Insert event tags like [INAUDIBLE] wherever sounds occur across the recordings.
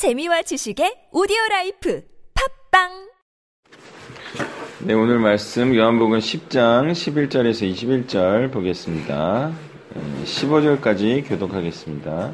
재미와 지식의 오디오 라이프 팟빵 네, 오늘 말씀 요한복음 10장 11절에서 21절 보겠습니다. 15절까지 교독하겠습니다.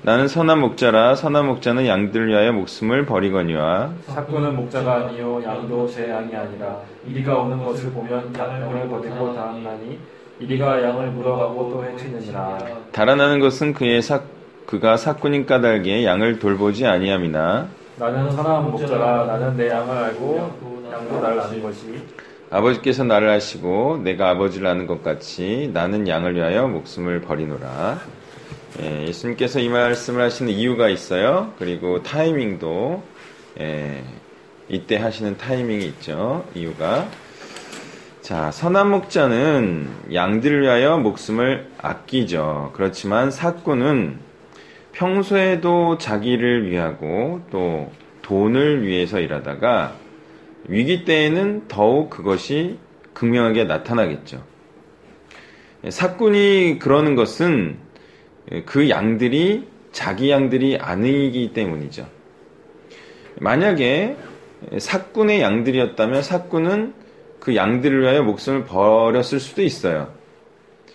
나는 선한 목자라 선한 목자는 양들을 위하여 목숨을 버리거니와 삯꾼은 목자가 아니요 양도 제 양이 아니라 이리가 오는 것을 보면 양을 버리고 달아나나니 이리가 양을 물어가고 또 해치느니라 달아나는 것은 그의 사, 그가 사꾼인 까닭에 양을 돌보지 아니함이나 나는 선한 목자라 나는 내 양을 알고 양도 나를 아는 것이 아버지께서 나를 아시고 내가 아버지를 아는 것 같이 나는 양을 위하여 목숨을 버리노라. 예, 예수님께서 이 말씀을 하시는 이유가 있어요. 그리고 타이밍도 예, 이때 하시는 타이밍이 있죠. 이유가 자 선한 목자는 양들을 위하여 목숨을 아끼죠. 그렇지만 사꾼은 평소에도 자기를 위하고 또 돈을 위해서 일하다가 위기 때에는 더욱 그것이 극명하게 나타나겠죠. 사꾼이 그러는 것은 그 양들이 자기 양들이 아니기 때문이죠. 만약에 사꾼의 양들이었다면 사꾼은 그 양들을 위하여 목숨을 버렸을 수도 있어요.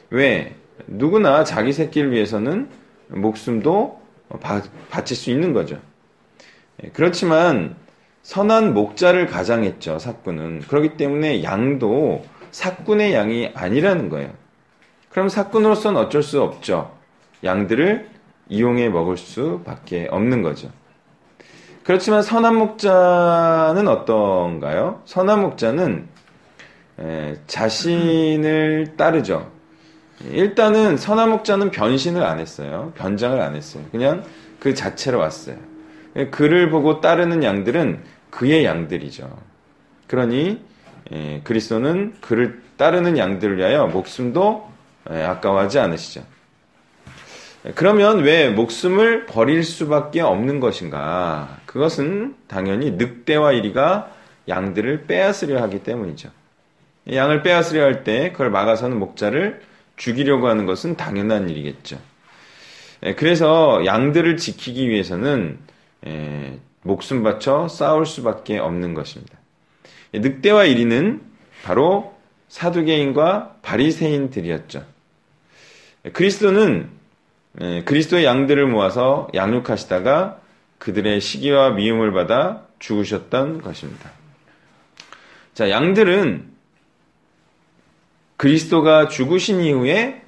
왜? 누구나 자기 새끼를 위해서는 목숨도 바칠 수 있는 거죠. 그렇지만 선한 목자를 가장했죠, 사꾼은. 그렇기 때문에 양도 사꾼의 양이 아니라는 거예요. 그럼 사꾼으로서는 어쩔 수 없죠. 양들을 이용해 먹을 수밖에 없는 거죠. 그렇지만 선한 목자는 어떤가요? 선한 목자는 자신을 따르죠. 일단은 선한 목자는 변신을 안 했어요. 변장을 안 했어요. 그냥 그 자체로 왔어요. 그를 보고 따르는 양들은 그의 양들이죠. 그러니 예, 그리스도는 그를 따르는 양들을 위하여 목숨도 예, 아까워하지 않으시죠. 그러면 왜 목숨을 버릴 수밖에 없는 것인가? 그것은 당연히 늑대와 이리가 양들을 빼앗으려 하기 때문이죠. 양을 빼앗으려 할 때 그걸 막아서는 목자를 죽이려고 하는 것은 당연한 일이겠죠. 예, 그래서 양들을 지키기 위해서는 목숨 바쳐 싸울 수밖에 없는 것입니다. 늑대와 이리는 바로 사두개인과 바리새인들이었죠. 그리스도는 그리스도의 양들을 모아서 양육하시다가 그들의 시기와 미움을 받아 죽으셨던 것입니다. 자, 양들은 그리스도가 죽으신 이후에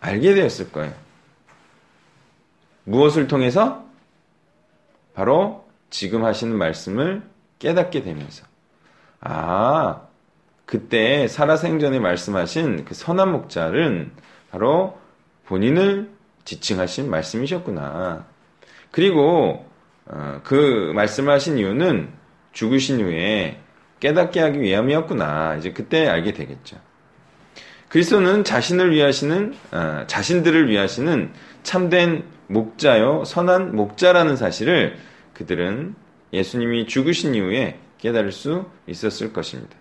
알게 되었을 거예요. 무엇을 통해서? 바로 지금 하시는 말씀을 깨닫게 되면서. 아, 그때 살아생전에 말씀하신 그 선한 목자는 바로 본인을 지칭하신 말씀이셨구나. 그리고 어, 그 말씀을 하신 이유는 죽으신 후에 깨닫게 하기 위함이었구나. 이제 그때 알게 되겠죠. 그리스도는 자신을 위하시는 어, 자신들을 위하시는 참된 목자요 선한 목자라는 사실을 그들은 예수님이 죽으신 이후에 깨달을 수 있었을 것입니다.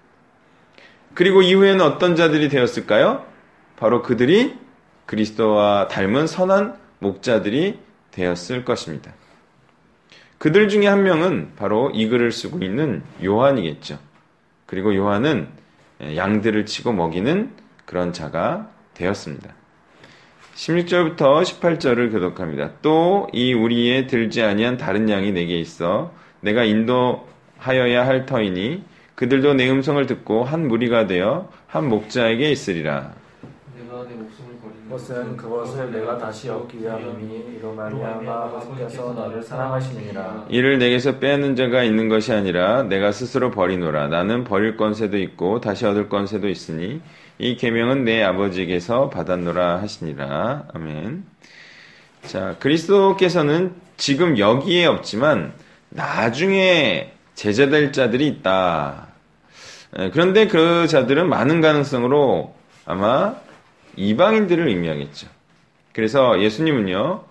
그리고 이후에는 어떤 자들이 되었을까요? 바로 그들이 그리스도와 닮은 선한 목자들이 되었을 것입니다. 그들 중에 한 명은 바로 이 글을 쓰고 있는 요한이겠죠. 그리고 요한은 양들을 치고 먹이는 그런 자가 되었습니다. 16절부터 18절을 교독합니다. 또 이 우리에 들지 아니한 다른 양이 내게 있어 내가 인도하여야 할 터이니 그들도 내 음성을 듣고 한 무리가 되어 한 목자에게 있으리라. 내가 내 목숨을 것은 그것을 내가 다시 얻기 위함이니 이로 말미암아 아버지께서 나를 사랑하시느니라 이를 내게서 빼앗는 자가 있는 것이 아니라 내가 스스로 버리노라. 나는 버릴 건새도 있고 다시 얻을 건새도 있으니 이 계명은 내 아버지에게서 받았노라 하시니라. 아멘. 자, 그리스도께서는 지금 여기에 없지만 나중에 제자될 자들이 있다. 그런데 그 자들은 많은 가능성으로 아마 이방인들을 의미하겠죠. 그래서 예수님은요,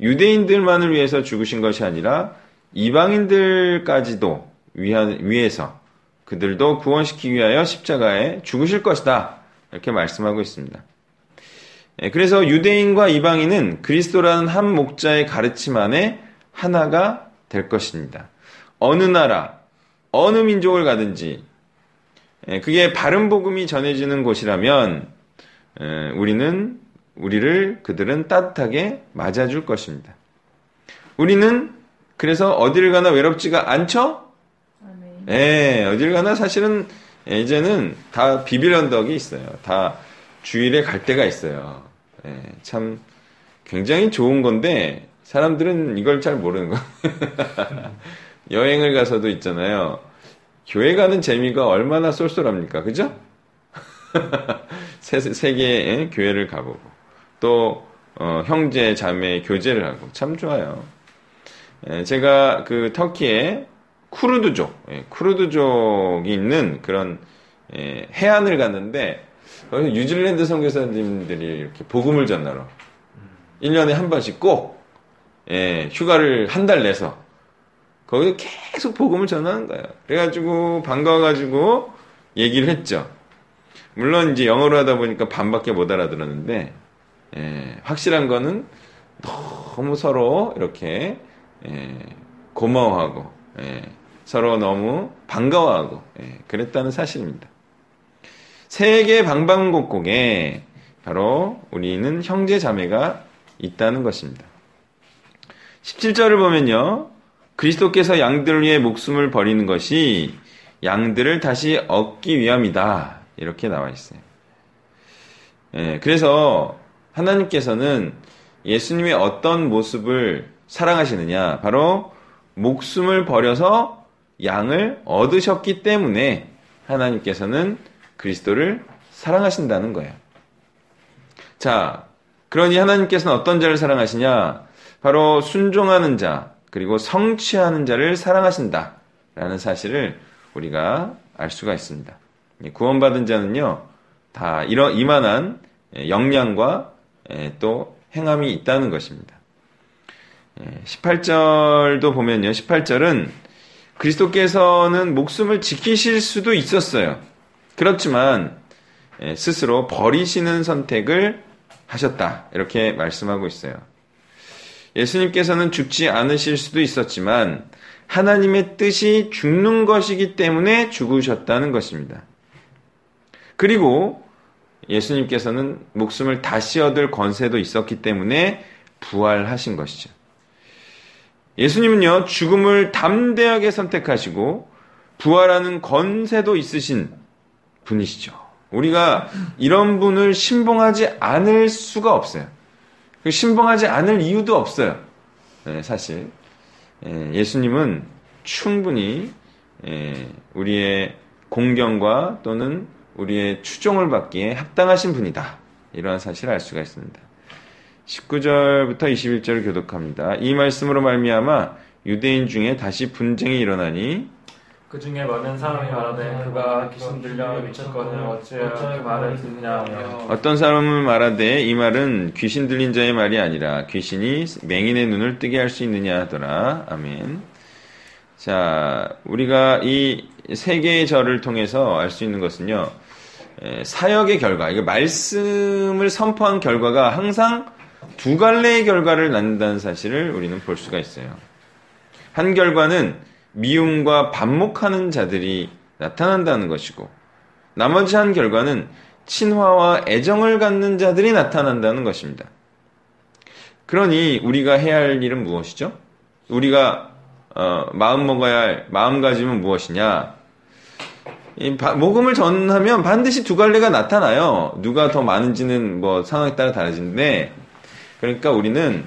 유대인들만을 위해서 죽으신 것이 아니라 이방인들까지도 위해서 그들도 구원시키기 위하여 십자가에 죽으실 것이다. 이렇게 말씀하고 있습니다. 그래서 유대인과 이방인은 그리스도라는 한 목자의 가르침 안에 하나가 될 것입니다. 어느 나라, 어느 민족을 가든지 예, 그게 바른 복음이 전해지는 곳이라면 예, 우리는 우리를 그들은 따뜻하게 맞아줄 것입니다. 우리는 그래서 어디를 가나 외롭지가 않죠? 예, 어딜 가나 사실은 이제는 다 비빌 언덕이 있어요. 다 주일에 갈 데가 있어요. 예, 참 굉장히 좋은 건데 사람들은 이걸 잘 모르는 거. [LAUGHS] 여행을 가서도 있잖아요. 교회 가는 재미가 얼마나 쏠쏠합니까? 그죠? [LAUGHS] 세, 세계의 교회를 가보고 또 어, 형제 자매 교제를 하고 참 좋아요. 예, 제가 그 터키에 쿠르드족, 예, 쿠르드족이 있는 그런 예, 해안을 갔는데 뉴질랜드 선교사님들이 이렇게 복음을 전하러 1년에 한 번씩 꼭 예, 휴가를 한 달 내서 거기서 계속 복음을 전하는 거예요. 그래가지고 반가워가지고 얘기를 했죠. 물론 이제 영어로 하다 보니까 반밖에 못 알아들었는데 예, 확실한 거는 너무 서로 이렇게 예, 고마워하고 예, 서로 너무 반가워하고 예, 그랬다는 사실입니다. 세계 방방곡곡에 바로 우리는 형제 자매가 있다는 것입니다. 17절을 보면요. 그리스도께서 양들을 위해 목숨을 버리는 것이 양들을 다시 얻기 위함이다. 이렇게 나와 있어요. 예, 그래서 하나님께서는 예수님의 어떤 모습을 사랑하시느냐? 바로 목숨을 버려서 양을 얻으셨기 때문에 하나님께서는 그리스도를 사랑하신다는 거예요. 자, 그러니 하나님께서는 어떤 자를 사랑하시냐? 바로 순종하는 자, 그리고 성취하는 자를 사랑하신다. 라는 사실을 우리가 알 수가 있습니다. 구원받은 자는요, 다 이런, 이만한 역량과 또 행함이 있다는 것입니다. 18절도 보면요, 18절은 그리스도께서는 목숨을 지키실 수도 있었어요. 그렇지만 스스로 버리시는 선택을 하셨다. 이렇게 말씀하고 있어요. 예수님께서는 죽지 않으실 수도 있었지만 하나님의 뜻이 죽는 것이기 때문에 죽으셨다는 것입니다. 그리고 예수님께서는 목숨을 다시 얻을 권세도 있었기 때문에 부활하신 것이죠. 예수님은요, 죽음을 담대하게 선택하시고 부활하는 권세도 있으신 분이시죠. 우리가 이런 분을 신봉하지 않을 수가 없어요. 그 신봉하지 않을 이유도 없어요. 네, 사실. 예, 예수님은 충분히 예, 우리의 공경과 또는 우리의 추종을 받기에 합당하신 분이다. 이러한 사실을 알 수가 있습니다. 19절부터 21절을 교독합니다. 이 말씀으로 말미암아 유대인 중에 다시 분쟁이 일어나니 그 중에 많은 사람이 말하되 그가 귀신 들려 미쳤거늘 어찌하여 그 말을 듣냐 하며 어떤 사람은 말하되 이 말은 귀신 들린 자의 말이 아니라 귀신이 맹인의 눈을 뜨게 할 수 있느냐 하더라. 아멘. 자, 우리가 이 세 개의 절을 통해서 알 수 있는 것은요. 사역의 결과, 이게 말씀을 선포한 결과가 항상 두 갈래의 결과를 낳는다는 사실을 우리는 볼 수가 있어요. 한 결과는 미움과 반목하는 자들이 나타난다는 것이고, 나머지 한 결과는 친화와 애정을 갖는 자들이 나타난다는 것입니다. 그러니 우리가 해야 할 일은 무엇이죠? 우리가 어, 마음 먹어야 할 마음가짐은 무엇이냐? 복음을 전하면 반드시 두 갈래가 나타나요. 누가 더 많은지는 뭐 상황에 따라 다르지인데, 그러니까 우리는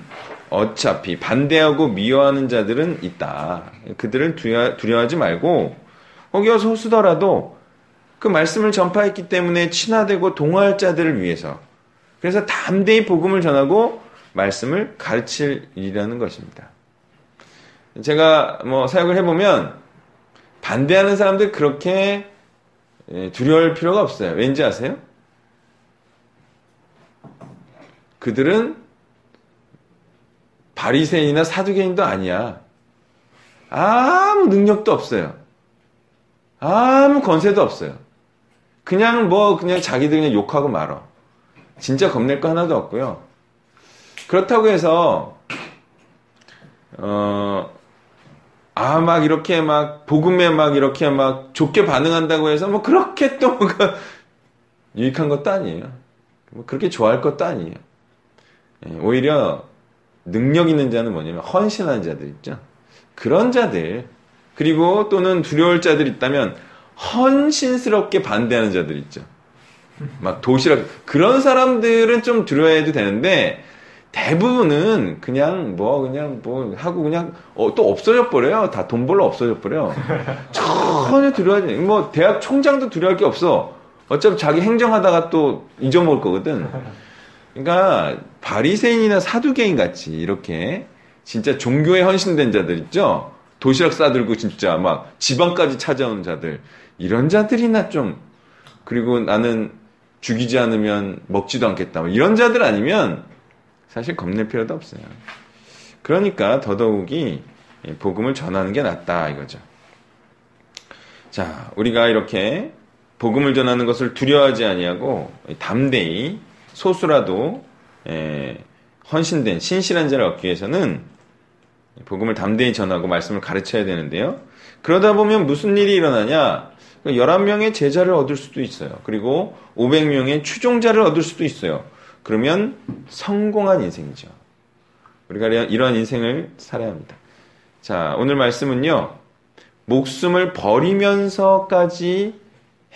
어차피 반대하고 미워하는 자들은 있다. 그들을 두려워, 하지 말고 혹여 소수더라도 그 말씀을 전파했기 때문에 친화되고 동화할 자들을 위해서 그래서 담대히 복음을 전하고 말씀을 가르칠 일이라는 것입니다. 제가 뭐 사역을 해보면 반대하는 사람들 그렇게 예, 두려울 필요가 없어요. 왠지 아세요? 그들은 바리새인이나 사두개인도 아니야. 아무 능력도 없어요. 아무 권세도 없어요. 그냥 뭐 그냥 자기들 그냥 욕하고 말어. 진짜 겁낼 거 하나도 없고요. 그렇다고 해서 어 아, 막 이렇게 막 복음에 막 이렇게 막 좋게 반응한다고 해서 뭐 그렇게 또 뭐가 유익한 것도 아니에요. 뭐 그렇게 좋아할 것도 아니에요. 예, 오히려 능력 있는 자는 뭐냐면 헌신하는 자들 있죠. 그런 자들 그리고 또는 두려울 자들 있다면 헌신스럽게 반대하는 자들 있죠. 막 도시락 그런 사람들은 좀 두려워해도 되는데 대부분은 그냥 뭐 그냥 뭐 하고 그냥 어, 또 없어져 버려요. 다 돈 벌러 없어져 버려. [LAUGHS] 전혀 두려워하지. 뭐 대학 총장도 두려워할 게 없어. 어차피 자기 행정하다가 또 잊어먹을 거거든. 그러니까 바리새인이나 사두개인 같이 이렇게 진짜 종교에 헌신된 자들 있죠. 도시락 싸들고 진짜 막 지방까지 찾아오는 자들 이런 자들이나 좀 그리고 나는 죽이지 않으면 먹지도 않겠다. 뭐 이런 자들 아니면 사실 겁낼 필요도 없어요. 그러니까 더더욱이 복음을 전하는 게 낫다 이거죠. 자, 우리가 이렇게 복음을 전하는 것을 두려워하지 아니하고 담대히 소수라도 에, 헌신된 신실한 자를 얻기 위해서는 복음을 담대히 전하고 말씀을 가르쳐야 되는데요. 그러다 보면 무슨 일이 일어나냐? 11명의 제자를 얻을 수도 있어요. 그리고 500명의 추종자를 얻을 수도 있어요. 그러면 성공한 인생이죠. 우리가 이러한 인생을 살아야 합니다. 자, 오늘 말씀은요. 목숨을 버리면서까지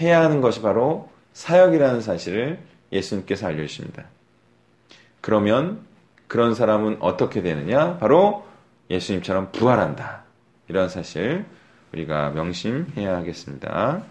해야 하는 것이 바로 사역이라는 사실을 예수님께서 알려주십니다. 그러면 그런 사람은 어떻게 되느냐? 바로 예수님처럼 부활한다. 이런 사실 우리가 명심해야 하겠습니다.